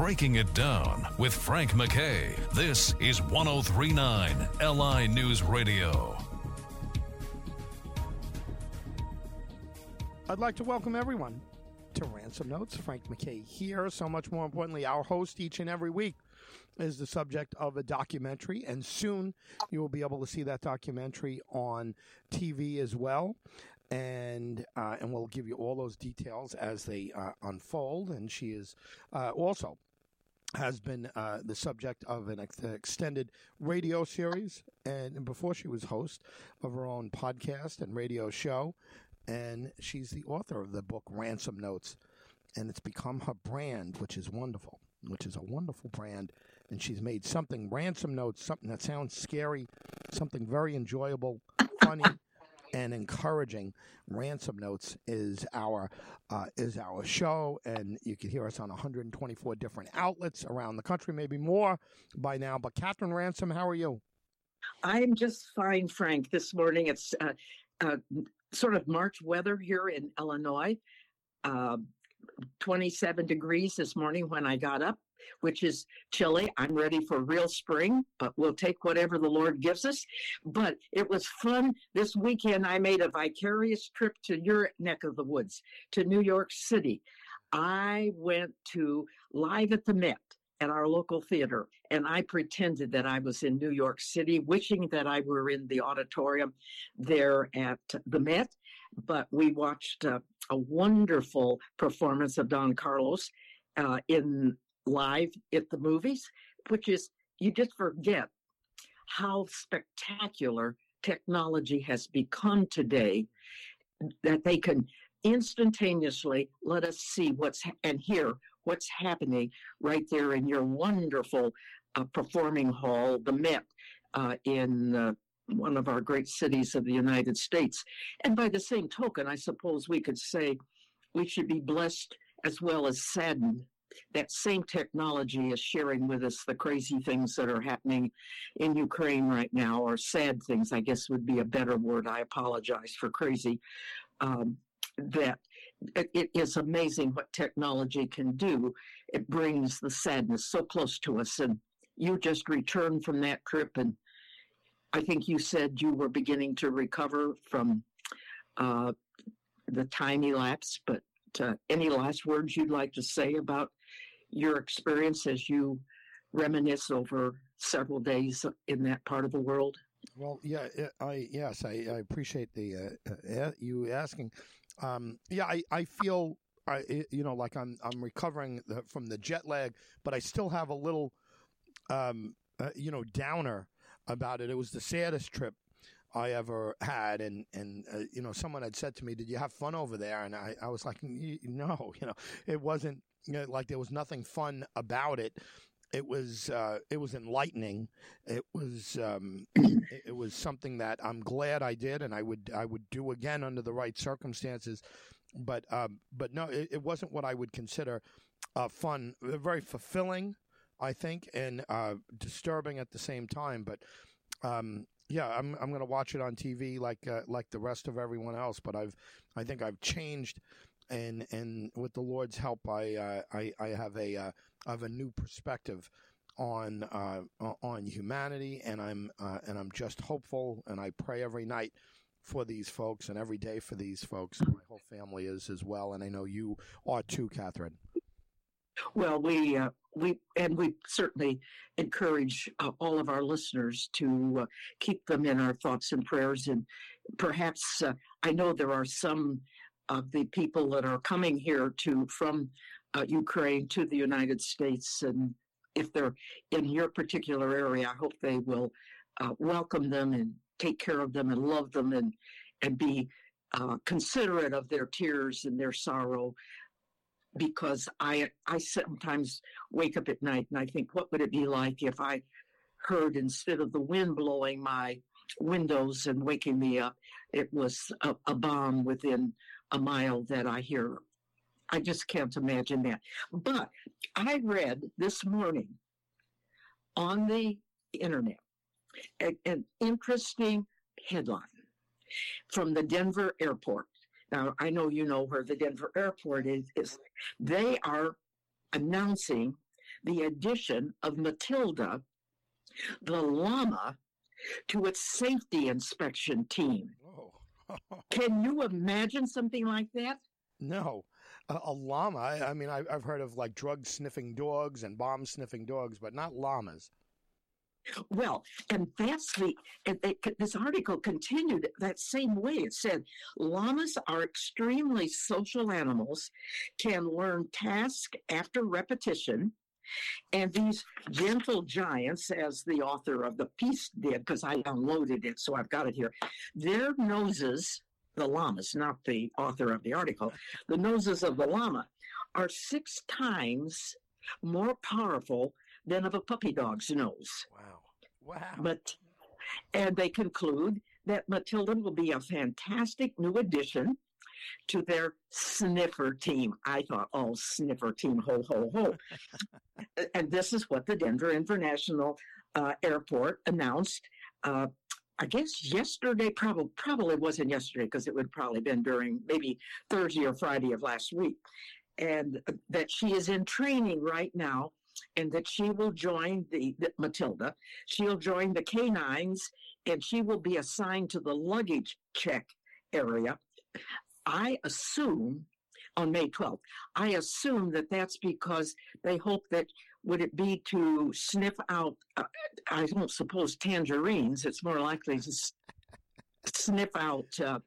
Breaking It Down with Frank McKay. This is 1039 LI News Radio. I'd like to welcome everyone to Ransom Notes. Frank McKay here. So much more importantly, our host each and every week is the subject of a documentary, and soon you will be able to see that documentary on TV as well. And uh, and we'll give you all those details as they uh, unfold. And she is uh, also has been uh, the subject of an ex- extended radio series, and before she was host of her own podcast and radio show, and she's the author of the book Ransom Notes, and it's become her brand, which is wonderful, which is a wonderful brand, and she's made something Ransom Notes, something that sounds scary, something very enjoyable, funny. And encouraging, ransom notes is our uh, is our show, and you can hear us on 124 different outlets around the country, maybe more by now. But Catherine Ransom, how are you? I'm just fine, Frank. This morning it's uh, uh, sort of March weather here in Illinois. Uh, 27 degrees this morning when I got up, which is chilly. I'm ready for real spring, but we'll take whatever the Lord gives us. But it was fun. This weekend, I made a vicarious trip to your neck of the woods, to New York City. I went to Live at the Met at our local theater, and I pretended that I was in New York City, wishing that I were in the auditorium there at the Met. But we watched uh, a wonderful performance of Don Carlos uh, in live at the movies, which is you just forget how spectacular technology has become today that they can instantaneously let us see what's and hear what's happening right there in your wonderful uh, performing hall, the Met, uh, in uh, one of our great cities of the United States. And by the same token, I suppose we could say we should be blessed as well as saddened that same technology is sharing with us the crazy things that are happening in Ukraine right now, or sad things, I guess would be a better word. I apologize for crazy. Um, that it is amazing what technology can do. It brings the sadness so close to us. And you just returned from that trip, and I think you said you were beginning to recover from uh, the time elapse. But uh, any last words you'd like to say about your experience as you reminisce over several days in that part of the world? Well, yeah, I yes, I, I appreciate the uh, uh, you asking. Um, yeah, I, I feel I you know like I'm I'm recovering from the jet lag, but I still have a little um, uh, you know downer about it. It was the saddest trip I ever had, and and uh, you know someone had said to me, "Did you have fun over there?" And I, I was like, "No, you know, it wasn't you know, like there was nothing fun about it." It was uh, it was enlightening. It was um, it, was something that I'm glad I did, and I would I would do again under the right circumstances. But um, but no, it, it wasn't what I would consider uh, fun. Very fulfilling, I think, and uh, disturbing at the same time. But um, yeah, I'm I'm going to watch it on TV like uh, like the rest of everyone else. But I've I think I've changed, and and with the Lord's help, I uh, I, I have a uh, a new perspective on uh, on humanity, and I'm uh, and I'm just hopeful, and I pray every night for these folks and every day for these folks. My whole family is as well, and I know you are too, Catherine. Well, we uh, we and we certainly encourage uh, all of our listeners to uh, keep them in our thoughts and prayers. And perhaps uh, I know there are some of the people that are coming here to from uh, Ukraine to the United States, and if they're in your particular area, I hope they will uh, welcome them and take care of them and love them and and be considerate of their tears and their sorrow because I I sometimes wake up at night and I think, what would it be like if I heard instead of the wind blowing my windows and waking me up, it was a, a bomb within a mile that I hear. I just can't imagine that. But I read this morning on the internet a, an interesting headline from the Denver airport. Now, I know you know where the Denver airport is. is. They are announcing the addition of Matilda, the llama, to its safety inspection team. Can you imagine something like that? No, a, a llama. I, I mean, I, I've heard of like drug sniffing dogs and bomb sniffing dogs, but not llamas. Well, and that's the, they, this article continued that same way. It said llamas are extremely social animals, can learn task after repetition. And these gentle giants, as the author of the piece did, because I downloaded it, so I've got it here, their noses, the llamas, not the author of the article, the noses of the llama are six times more powerful than of a puppy dog's nose. Wow. Wow. But and they conclude that Matilda will be a fantastic new addition to their sniffer team. I thought, oh, sniffer team, ho, ho, ho. and this is what the Denver International uh, Airport announced. Uh, I guess yesterday, probably probably wasn't yesterday because it would probably been during maybe Thursday or Friday of last week, and uh, that she is in training right now and that she will join the, the, Matilda. She'll join the canines and she will be assigned to the luggage check area. I assume on May 12th, I assume that that's because they hope that would it be to sniff out, uh, I don't suppose tangerines, it's more likely to s- sniff out uh,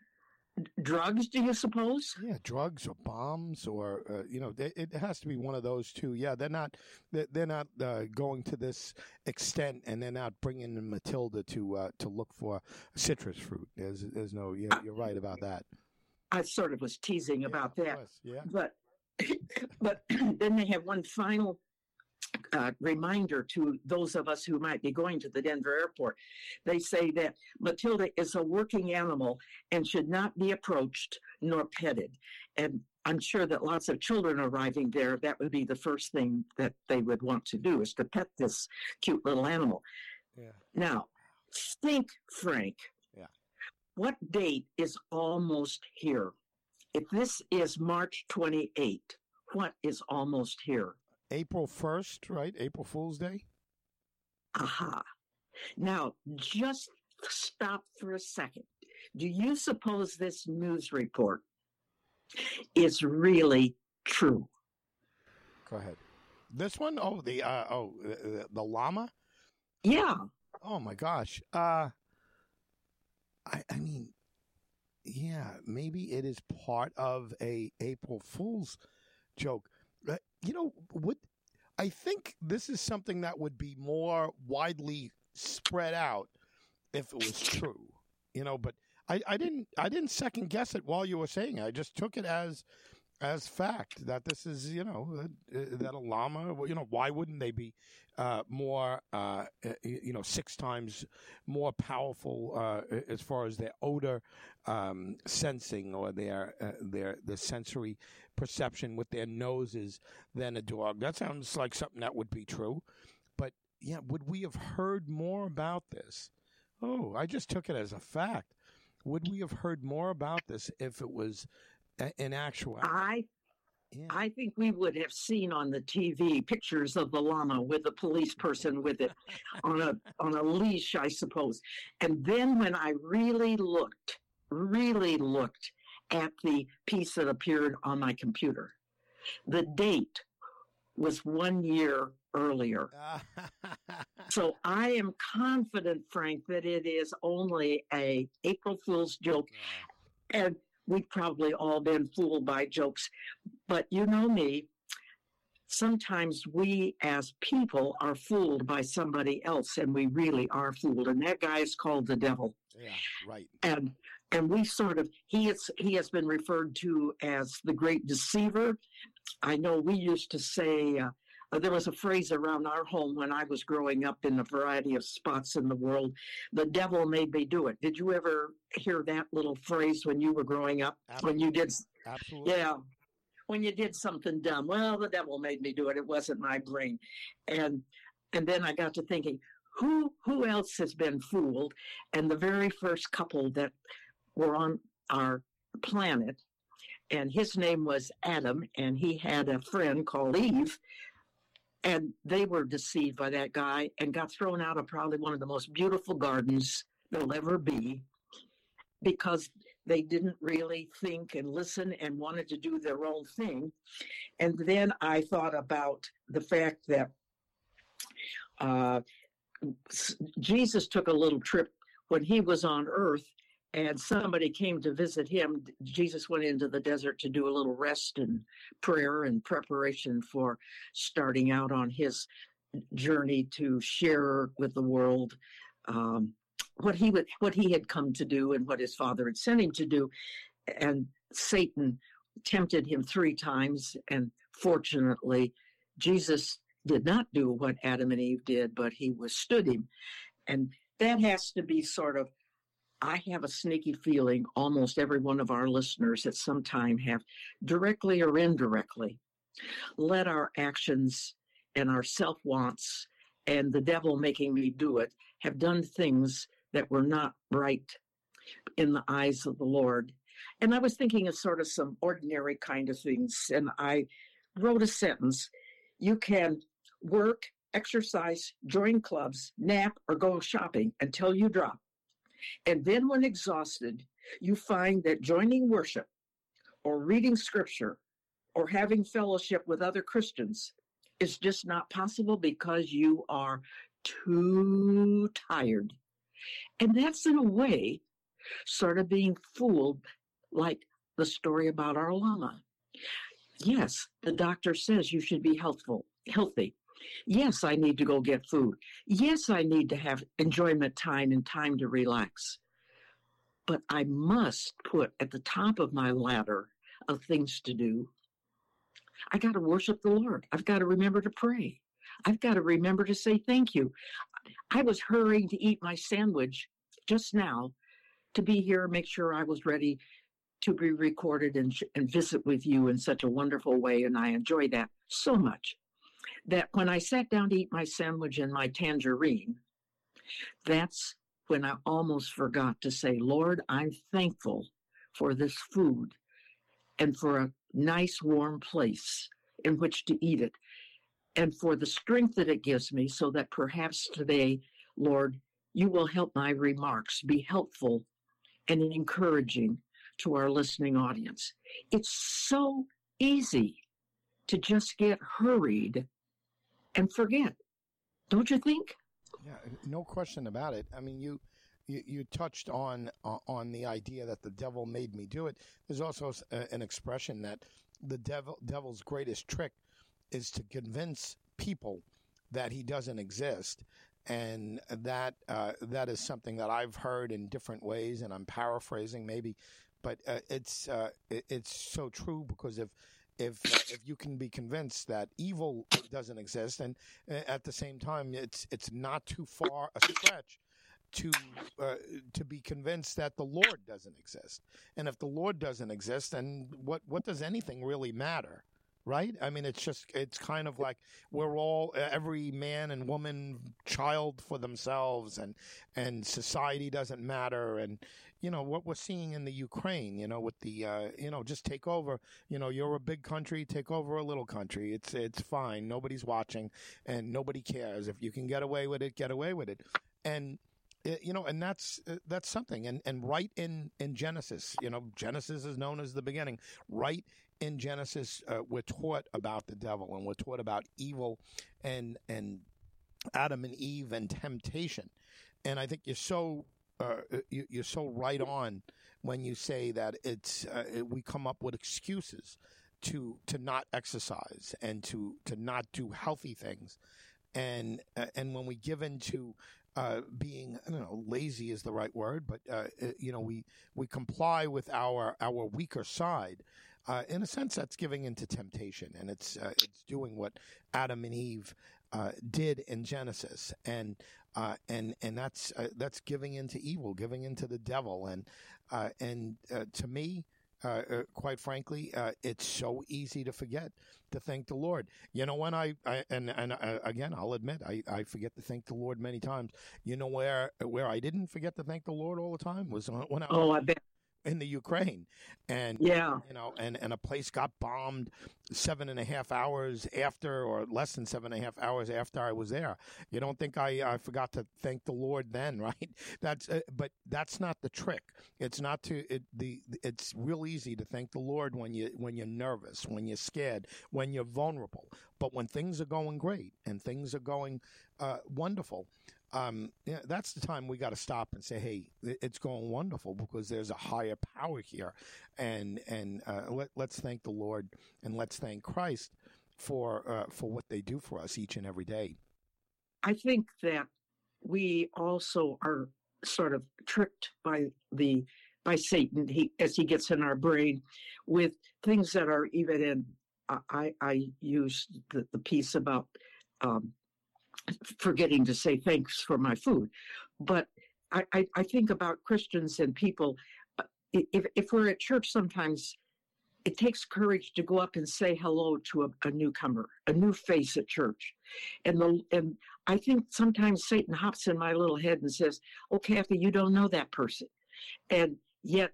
drugs do you suppose? Yeah drugs or bombs or uh, you know it, it, has to be one of those two yeah they're not they're, they're not uh, going to this extent and they're not bringing matilda to uh, to look for citrus fruit. There's there's no you're, you're right about that. I sort of was teasing yeah, about that. yeah. But but then they have one final uh, reminder to those of us who might be going to the Denver airport. They say that Matilda is a working animal and should not be approached nor petted. And I'm sure that lots of children arriving there, that would be the first thing that they would want to do is to pet this cute little animal. Yeah. Now, think, Frank. Yeah. What date is almost here? If this is March 28, what is almost here? April 1st, right? April Fool's Day? Aha. Now, just stop for a second. Do you suppose this news report is really true? Go ahead. This one? Oh, the uh, oh the, the llama. Yeah. Oh my gosh. Uh, I I mean, yeah, maybe it is part of a April Fool's joke. Uh, you know, would I think this is something that would be more widely spread out if it was true. You know, but I, I didn't I didn't second guess it while you were saying it. I just took it as as fact that this is you know that, that a llama you know why wouldn't they be uh, more uh, you know six times more powerful uh, as far as their odor um, sensing or their uh, their the sensory perception with their noses than a dog. That sounds like something that would be true. But yeah would we have heard more about this? Oh I just took it as a fact. Would we have heard more about this if it was an actual I yeah. I think we would have seen on the TV pictures of the llama with the police person with it on a on a leash, I suppose. And then when I really looked, really looked at the piece that appeared on my computer, the date was one year earlier. so I am confident, Frank, that it is only a April Fool's joke. And we've probably all been fooled by jokes. But you know me, sometimes we as people are fooled by somebody else and we really are fooled. And that guy is called the devil. Yeah, right. And and we sort of he is he has been referred to as the great deceiver. I know we used to say uh, uh, there was a phrase around our home when I was growing up in a variety of spots in the world. The devil made me do it. Did you ever hear that little phrase when you were growing up? Absolutely. When you did, Absolutely. yeah, when you did something dumb. Well, the devil made me do it. It wasn't my brain, and and then I got to thinking, who who else has been fooled? And the very first couple that were on our planet and his name was Adam, and he had a friend called Eve, And they were deceived by that guy and got thrown out of probably one of the most beautiful gardens there'll ever be because they didn't really think and listen and wanted to do their own thing. And then I thought about the fact that uh, Jesus took a little trip when he was on earth and somebody came to visit him. Jesus went into the desert to do a little rest and prayer and preparation for starting out on his journey to share with the world um, what he would what he had come to do and what his father had sent him to do and satan tempted him three times and fortunately jesus did not do what adam and eve did but he withstood him and that has to be sort of i have a sneaky feeling almost every one of our listeners at some time have directly or indirectly let our actions and our self wants and the devil making me do it have done things that were not right in the eyes of the Lord. And I was thinking of sort of some ordinary kind of things. And I wrote a sentence You can work, exercise, join clubs, nap, or go shopping until you drop. And then, when exhausted, you find that joining worship or reading scripture or having fellowship with other Christians is just not possible because you are too tired and that's in a way sort of being fooled, like the story about our llama. Yes, the doctor says you should be healthful, healthy. Yes, I need to go get food. Yes, I need to have enjoyment time and time to relax. But I must put at the top of my ladder of things to do. I got to worship the Lord. I've got to remember to pray. I've got to remember to say thank you. I was hurrying to eat my sandwich just now to be here, make sure I was ready to be recorded and, and visit with you in such a wonderful way. And I enjoy that so much that when I sat down to eat my sandwich and my tangerine, that's when I almost forgot to say, Lord, I'm thankful for this food and for a nice warm place in which to eat it and for the strength that it gives me so that perhaps today, Lord, you will help my remarks be helpful and encouraging to our listening audience. It's so easy to just get hurried and forget, don't you think? Yeah, no question about it. I mean, you you, you touched on uh, on the idea that the devil made me do it. There's also a, an expression that the devil devil's greatest trick is to convince people that he doesn't exist. And that uh, that is something that I've heard in different ways, and I'm paraphrasing maybe, but uh, it's uh, it, it's so true because if if if you can be convinced that evil doesn't exist, and uh, at the same time it's it's not too far a stretch to uh, to be convinced that the Lord doesn't exist. And if the Lord doesn't exist, then what what does anything really matter? Right? I mean, it's just, it's kind of like we're all, every man and woman, child for themselves, and, and society doesn't matter. And, you know, what we're seeing in the Ukraine, you know, with the, uh, you know, just take over, you know, you're a big country, take over a little country. It's, it's fine. Nobody's watching and nobody cares. If you can get away with it, get away with it. And, eh, you know, and that's uh, that's something. And and right in in Genesis, you know, Genesis is known as the beginning. Right in Genesis, uh, we're taught about the devil and we're taught about evil and and Adam and Eve and temptation. And I think you're so uh, you, are so right on when you say that it's uh, we come up with excuses to to not exercise and to to not do healthy things, and uh, and when we give into uh, being I don't know lazy is the right word, but uh, you know we we comply with our our weaker side uh, in a sense, that's giving into temptation, and it's uh, it's doing what Adam and Eve uh, did in Genesis, and uh, and and that's uh, that's giving into evil, giving into the devil, and uh, and to me. quite frankly, it's so easy to forget to thank the Lord. You know, when I, I and and again, I'll admit I, I forget to thank the Lord many times. You know where where I didn't forget to thank the Lord all the time was when I oh I bet in the Ukraine, and yeah, you know, and and a place got bombed seven and a half hours after, or less than seven and a half hours after I was there. You don't think I I forgot to thank the Lord then, right? That's uh, but that's not the trick. It's not to it the it's real easy to thank the Lord when you when you're nervous, when you're scared, when you're vulnerable. But when things are going great and things are going uh, wonderful, um, yeah, that's the time we got to stop and say, "Hey, it's going wonderful because there's a higher power here," and and uh, let, let's thank the Lord and let's thank Christ for uh, for what they do for us each and every day. I think that we also are sort of tricked by the by Satan he, as he gets in our brain with things that are even in. I I use the, the piece about um, forgetting to say thanks for my food. But I, I, I think about Christians and people. Uh, if, if we're at church, sometimes it takes courage to go up and say hello to a, a, newcomer, a new face at church. And the and I think sometimes Satan hops in my little head and says, "Oh, Kathy, you don't know that person," and yet,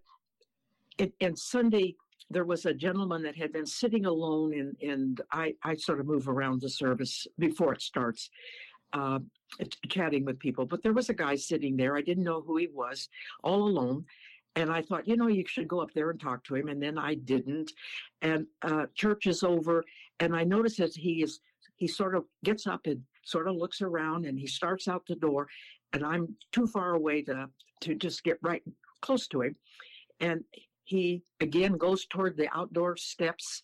it, and Sunday there was a gentleman that had been sitting alone and and I, I sort of move around the service before it starts uh, chatting with people but there was a guy sitting there. I didn't know who he was all alone and i thought you know you should go up there and talk to him and then i didn't and uh, church is over and i notice that he is he sort of gets up and sort of looks around and he starts out the door and i'm too far away to to just get right close to him and he again goes toward the outdoor steps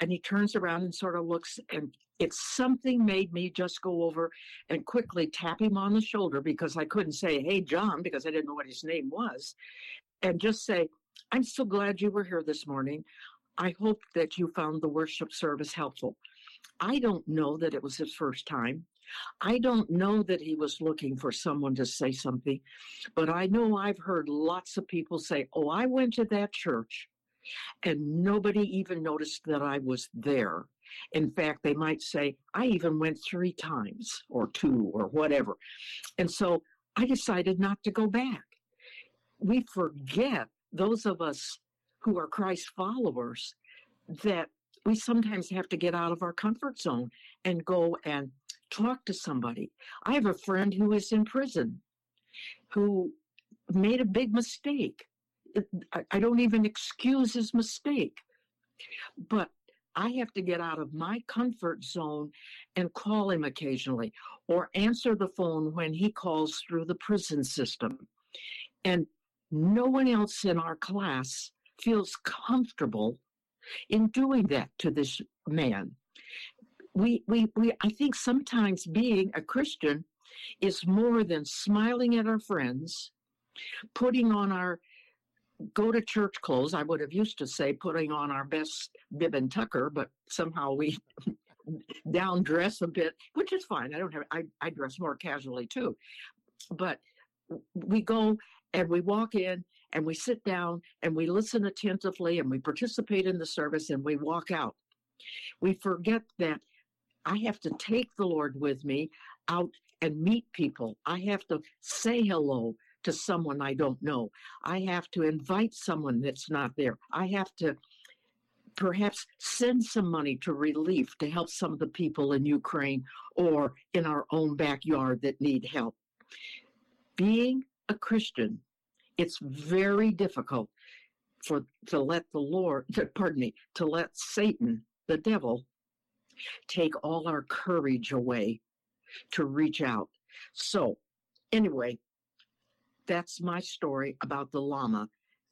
and he turns around and sort of looks and it's something made me just go over and quickly tap him on the shoulder because I couldn't say, Hey, John, because I didn't know what his name was, and just say, I'm so glad you were here this morning. I hope that you found the worship service helpful. I don't know that it was his first time. I don't know that he was looking for someone to say something, but I know I've heard lots of people say, Oh, I went to that church and nobody even noticed that I was there. In fact, they might say, I even went three times or two or whatever. And so I decided not to go back. We forget, those of us who are Christ followers, that we sometimes have to get out of our comfort zone and go and talk to somebody. I have a friend who is in prison who made a big mistake. I don't even excuse his mistake, but I have to get out of my comfort zone and call him occasionally or answer the phone when he calls through the prison system. And no one else in our class feels comfortable in doing that to this man we, we, we, I think sometimes being a Christian is more than smiling at our friends, putting on our go to church clothes. I would have used to say putting on our best bib and tucker, but somehow we down dress a bit, which is fine. I don't have, I, I dress more casually too. But we go and we walk in and we sit down and we listen attentively and we participate in the service and we walk out. We forget that I have to take the Lord with me out and meet people. I have to say hello to someone I don't know. I have to invite someone that's not there. I have to perhaps send some money to relief to help some of the people in Ukraine or in our own backyard that need help. Being a Christian, it's very difficult for to let the Lord, pardon me, to let Satan, the devil, take all our courage away to reach out. So, anyway, that's my story about the llama.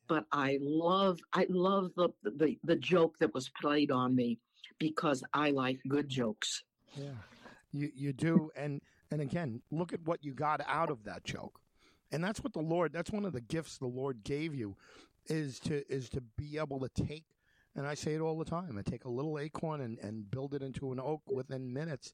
But I love I love the the, the joke that was played on me because I like good jokes. Yeah. You you do and and again, look at what you got out of that joke. And that's what the Lord that's one of the gifts the Lord gave you is to is to be able to take and I say it all the time. I take a little acorn and, and build it into an oak within minutes.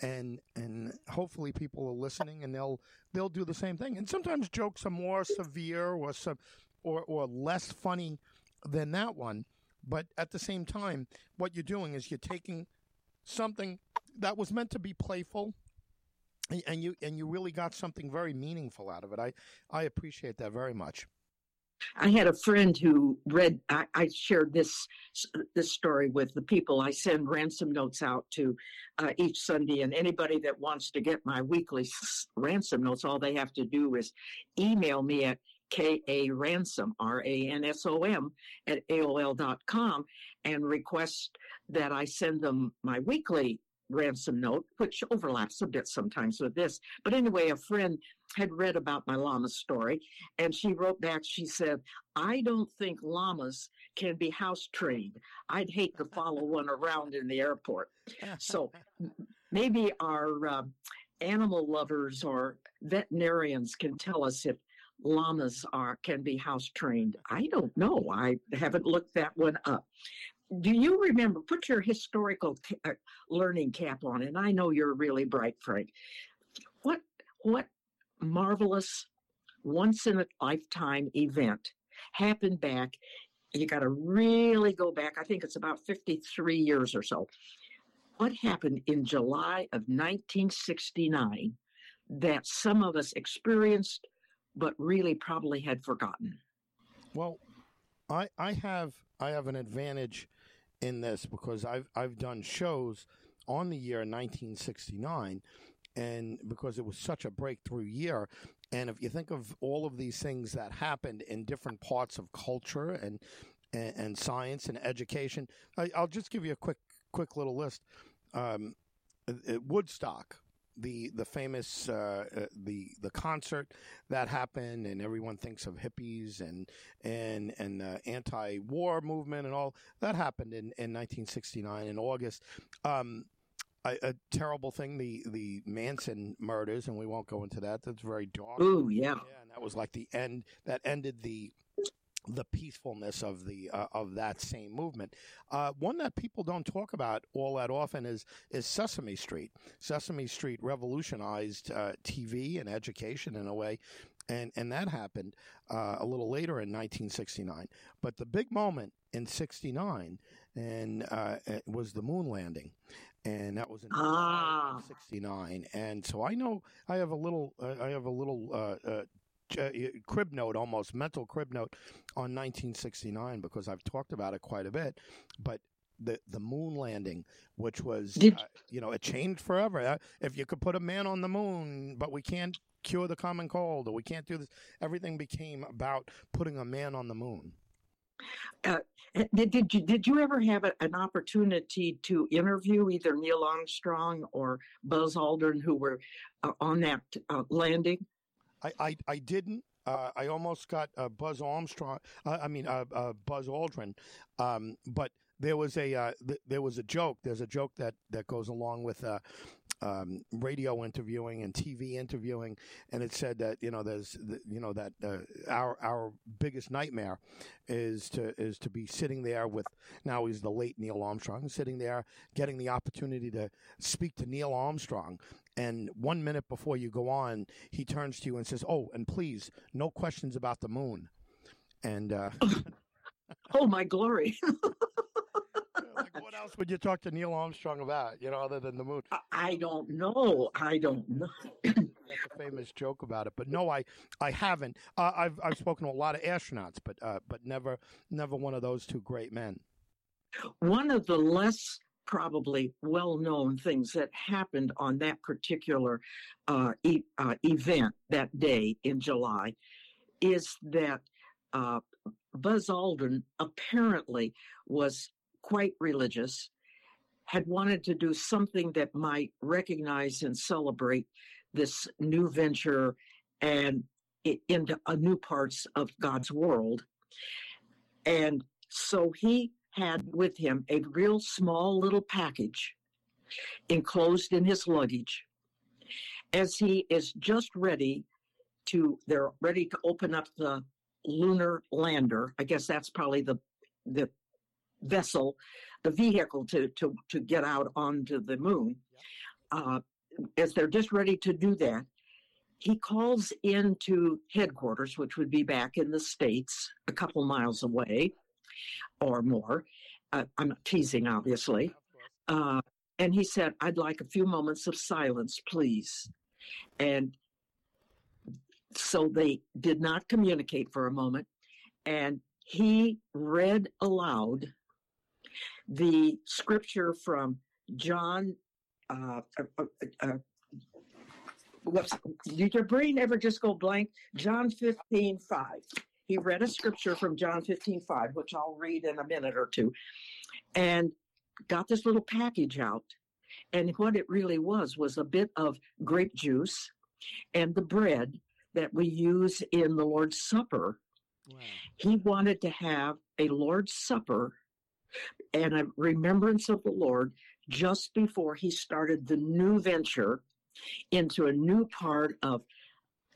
And and hopefully people are listening and they'll they'll do the same thing. And sometimes jokes are more severe or some or, or less funny than that one. But at the same time, what you're doing is you're taking something that was meant to be playful and you and you really got something very meaningful out of it. I I appreciate that very much. I had a friend who read. I, I, shared this this story with the people. I send ransom notes out to uh, each Sunday, and anybody that wants to get my weekly ransom notes, all they have to do is email me at K A ransom R A N S O M at AOL dot com and request that I send them my weekly ransom note, which overlaps a bit sometimes with this. But anyway, a friend had read about my llama story and she wrote back, she said, I don't think llamas can be house trained. I'd hate to follow one around in the airport. So maybe our uh, animal lovers or veterinarians can tell us if llamas are can be house trained. I don't know. I haven't looked that one up do you remember put your historical t- uh, learning cap on and i know you're really bright frank. What what marvelous once in a lifetime event happened back you got to really go back i think it's about 53 years or so. What happened in july of 1969 that some of us experienced but really probably had forgotten? Well i i have i have an advantage in this because I've I've done shows on the year 1969 and because it was such a breakthrough year. And if you think of all of these things that happened in different parts of culture and and, and science and education I, will just give you a quick quick little list. Um, Woodstock the the famous uh, uh, the the concert that happened, and everyone thinks of hippies and and and uh, anti-war movement and all that happened in, in 1969 in August. Um, a, a, terrible thing, the the Manson murders, and we won't go into that. That's very dark. Oh yeah. Yeah, and that was like the end. That ended the the peacefulness of the uh, of that same movement. Uh, one that people don't talk about all that often is is Sesame Street. Sesame Street revolutionized uh, TV and education in a way, and and that happened uh, a little later in 1969. But the big moment in '69 and uh, was the moon landing. And that was in ah. '69, and so I know I have a little, I have a little uh, crib note, almost mental crib note on 1969 because I've talked about it quite a bit. But the the moon landing, which was uh, you know it changed forever. Uh, if you could put a man on the moon, but we can't cure the common cold, or we can't do this, everything became about putting a man on the moon. Uh, did, did you did you ever have a, an opportunity to interview either Neil Armstrong or Buzz Aldrin, who were uh, on that uh, landing? I, I, I didn't. Uh, I almost got uh, Buzz Armstrong. Uh, I mean uh, uh, Buzz Aldrin, um, but there was a uh, th- there was a joke. There's a joke that that goes along with um, radio interviewing and TV interviewing, and it said that you know there's you know that our our biggest nightmare is to is to be sitting there with now he's the late Neil Armstrong sitting there getting the opportunity to speak to Neil Armstrong and one minute before you go on, he turns to you and says, "Oh, and please, no questions about the moon." And uh, oh my glory! like, what else would you talk to Neil Armstrong about? You know, other than the moon? I don't know. I don't know. That's a famous joke about it, but no, I I haven't. Uh, I've I've spoken to a lot of astronauts, but uh, but never never one of those two great men. One of the less probably well known things that happened on that particular uh, e- uh, event that day in July is that uh, Buzz Aldrin apparently was quite religious, had wanted to do something that might recognize and celebrate this new venture and into new parts of God's world. And so he had with him a real small little package enclosed in his luggage. As he is just ready to they're ready to open up the lunar lander i guess that's probably the the vessel the vehicle to to to get out onto the moon. Uh, as they're just ready to do that he calls into headquarters which would be back in the states a couple miles away or more. Uh, I'm teasing, obviously. Uh, and he said, I'd like a few moments of silence, please. And so they did not communicate for a moment. and he read aloud the scripture from John. Uh, uh, uh, uh whoops, did your brain ever just go blank? John 15, 5. He read a scripture from John 15, 5, which I'll read in a minute or two, and got this little package out. And what it really was was a bit of grape juice and the bread that we use in the Lord's Supper. Wow. He wanted to have a Lord's Supper and a remembrance of the Lord just before he started the new venture into a new part of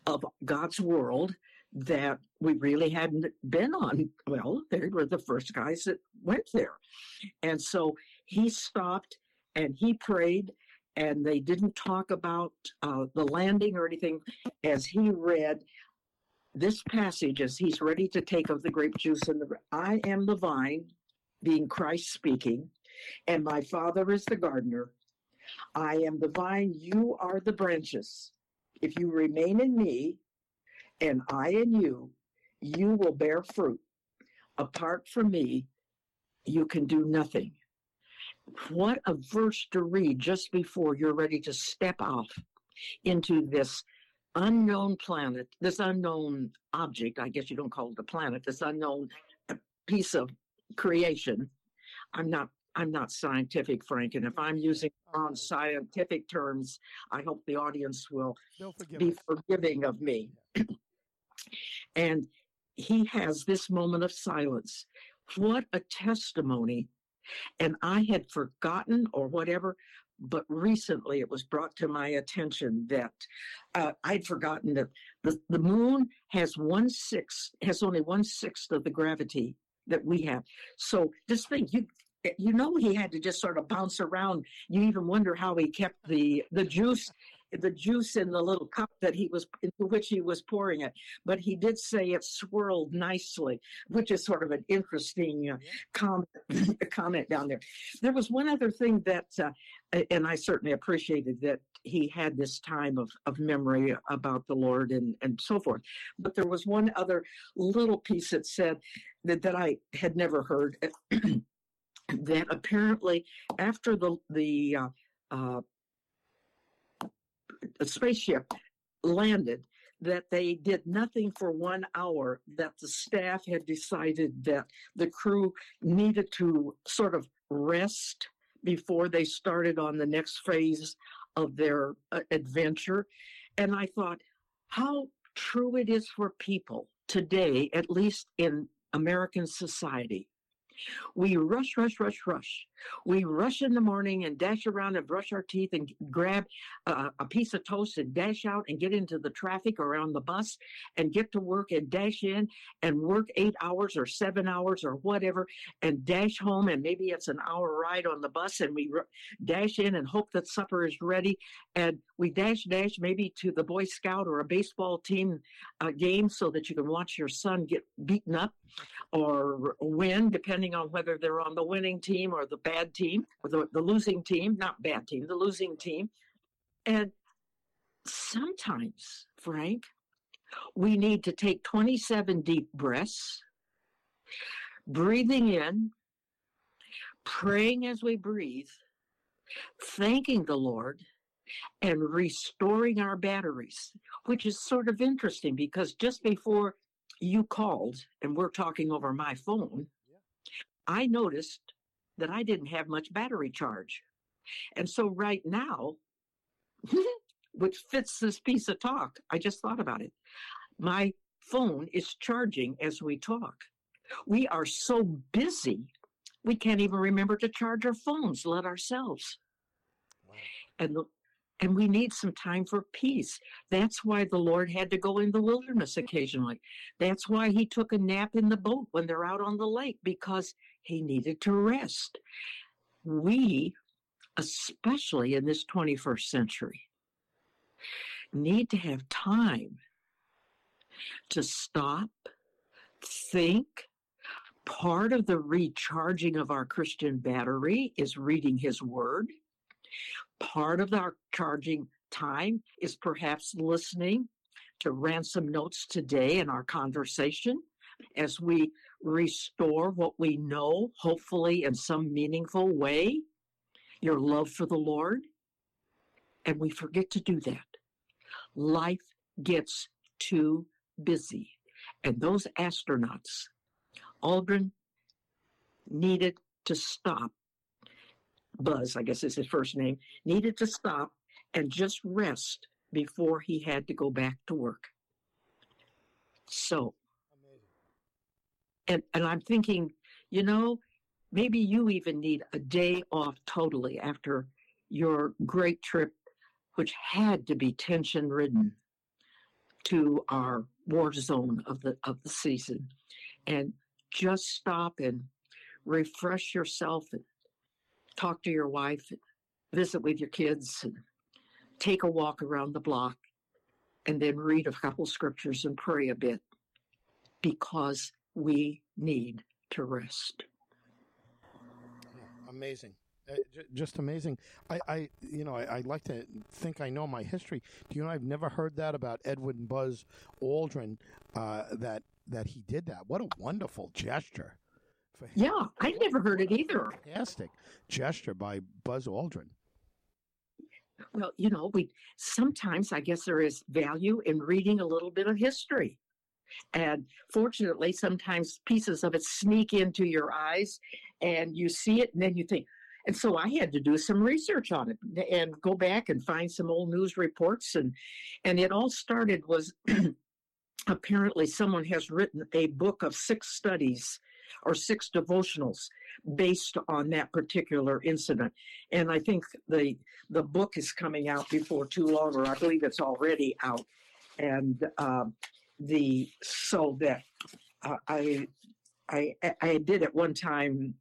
of God's world that we really hadn't been on. Well, they were the first guys that went there. And so he stopped and he prayed, and they didn't talk about uh, the landing or anything as he read this passage as he's ready to take of the grape juice and the I am the vine, being Christ speaking, and my Father is the gardener. I am the vine, you are the branches. If you remain in me, and I in you, you will bear fruit. Apart from me, you can do nothing. What a verse to read just before you're ready to step off into this unknown planet, this unknown object. I guess you don't call it a planet, this unknown piece of creation. I'm not I'm not scientific, Frank, and if I'm using on scientific terms, I hope the audience will be us. forgiving of me. And he has this moment of silence. What a testimony. And I had forgotten or whatever, but recently it was brought to my attention that uh, I'd forgotten that the, the moon has one sixth, has only one sixth of the gravity that we have. So just think, you you know he had to just sort of bounce around. You even wonder how he kept the the juice the juice in the little cup that he was into which he was pouring it. But he did say it swirled nicely, which is sort of an interesting uh, comment comment down there. There was one other thing that, uh, and I certainly appreciated that he had this time of, of memory about the Lord and, and so forth. But there was one other little piece that said that, that I had never heard. that apparently after the the uh, uh, spaceship landed that they did nothing for one hour that the staff had decided that the crew needed to sort of rest before they started on the next phase of their uh, adventure and i thought how true it is for people today at least in american society we rush, rush, rush, rush. We rush in the morning and dash around and brush our teeth and grab a piece of toast and dash out and get into the traffic or on the bus and get to work and dash in and work eight hours or seven hours or whatever and dash home and maybe it's an hour ride on the bus and we r- dash in and hope that supper is ready. And we dash dash maybe to the Boy Scout or a baseball team uh, game so that you can watch your son get beaten up or win, depending on whether they're on the winning team or the bad team the, the losing team, not bad team, the losing team. And sometimes, Frank, we need to take 27 deep breaths, breathing in, praying as we breathe, thanking the Lord, and restoring our batteries, which is sort of interesting because just before you called and we're talking over my phone, I noticed that I didn't have much battery charge. And so right now, which fits this piece of talk, I just thought about it. My phone is charging as we talk. We are so busy, we can't even remember to charge our phones, let ourselves. Wow. And the, and we need some time for peace. That's why the Lord had to go in the wilderness occasionally. That's why he took a nap in the boat when they're out on the lake because he needed to rest. We, especially in this 21st century, need to have time to stop, think. Part of the recharging of our Christian battery is reading his word Part of our charging time is perhaps listening to ransom notes today in our conversation, as we restore what we know, hopefully in some meaningful way, your love for the Lord. And we forget to do that. Life gets too busy. And those astronauts, Aldrin needed to stop. Buzz, I guess is his first name, needed to stop and just rest before he had to go back to work. So, and, and I'm thinking, you know, maybe you even need a day off totally after your great trip, which had to be tension ridden to our war zone of the of the season, and just stop and refresh yourself and talk to your wife, and visit with your kids, and take a walk around the block, and then read a couple scriptures and pray a bit, because we need to rest. Amazing. Uh, j- just amazing. I, I you know, I, I like to think I know my history. Do you know I've never heard that about Edwin Buzz Aldrin? Uh, that that he did that. What a wonderful gesture. For him. Yeah, I never heard it either. Fantastic gesture by Buzz Aldrin. Well, you know, we sometimes I guess there is value in reading a little bit of history. And fortunately, sometimes pieces of it sneak into your eyes and you see it and then you think, and so I had to do some research on it and go back and find some old news reports. And and it all started was apparently someone has written a book of six studies or six devotionals based on that particular incident. And i think the the book is coming out before too long or i believe it's already out. And uh, the so that uh, i i i did at one time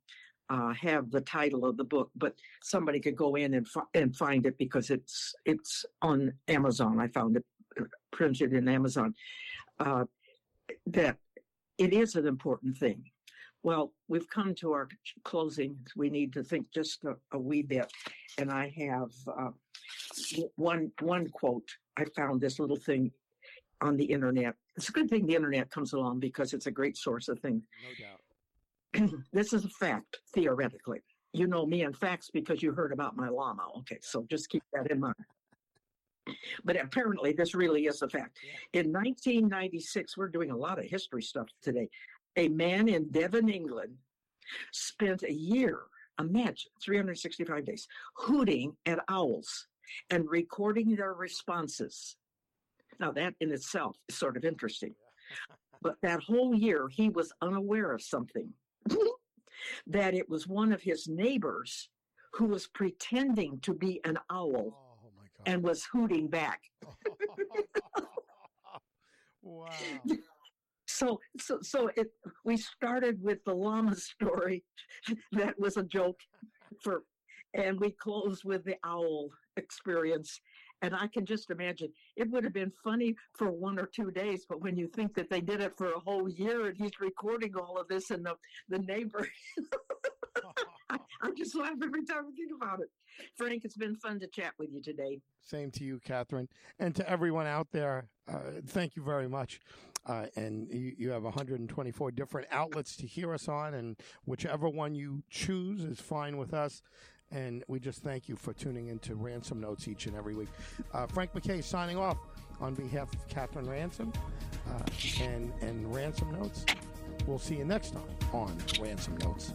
uh, have the title of the book, but somebody could go in and fi- and find it because it's it's on Amazon. I found it uh, printed in Amazon. Uh, that it is an important thing. Well, we've come to our closing. We need to think just a, a wee bit, and I have uh, one one quote. I found this little thing on the internet. It's a good thing the internet comes along because it's a great source of things. No doubt. this is a fact, theoretically. You know me and facts because you heard about my llama. Okay, so just keep that in mind. But apparently, this really is a fact. In 1996, we're doing a lot of history stuff today. A man in Devon, England, spent a year, imagine 365 days, hooting at owls and recording their responses. Now, that in itself is sort of interesting. But that whole year, he was unaware of something that it was one of his neighbors who was pretending to be an owl Oh and was hooting back. wow. So, so, so it. We started with the llama story, that was a joke, for, and we closed with the owl experience. And I can just imagine it would have been funny for one or two days, but when you think that they did it for a whole year and he's recording all of this and the, the neighbor, I, I just laugh every time I think about it. Frank, it's been fun to chat with you today. Same to you, Catherine, and to everyone out there. Uh, thank you very much. Uh, and you, you have 124 different outlets to hear us on, and whichever one you choose is fine with us. And we just thank you for tuning into Ransom Notes each and every week. Uh, Frank McKay signing off on behalf of Catherine Ransom uh, and and Ransom Notes. We'll see you next time on Ransom Notes.